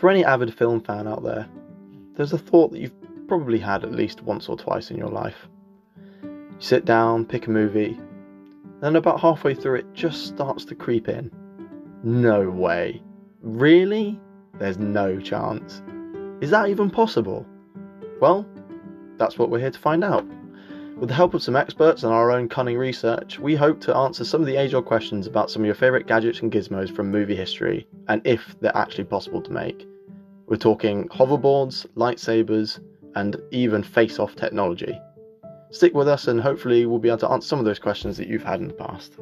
For any avid film fan out there, there's a thought that you've probably had at least once or twice in your life. You sit down, pick a movie, and about halfway through it just starts to creep in. No way. Really? There's no chance. Is that even possible? Well, that's what we're here to find out. With the help of some experts and our own cunning research, we hope to answer some of the age old questions about some of your favourite gadgets and gizmos from movie history, and if they're actually possible to make. We're talking hoverboards, lightsabers, and even face off technology. Stick with us, and hopefully, we'll be able to answer some of those questions that you've had in the past.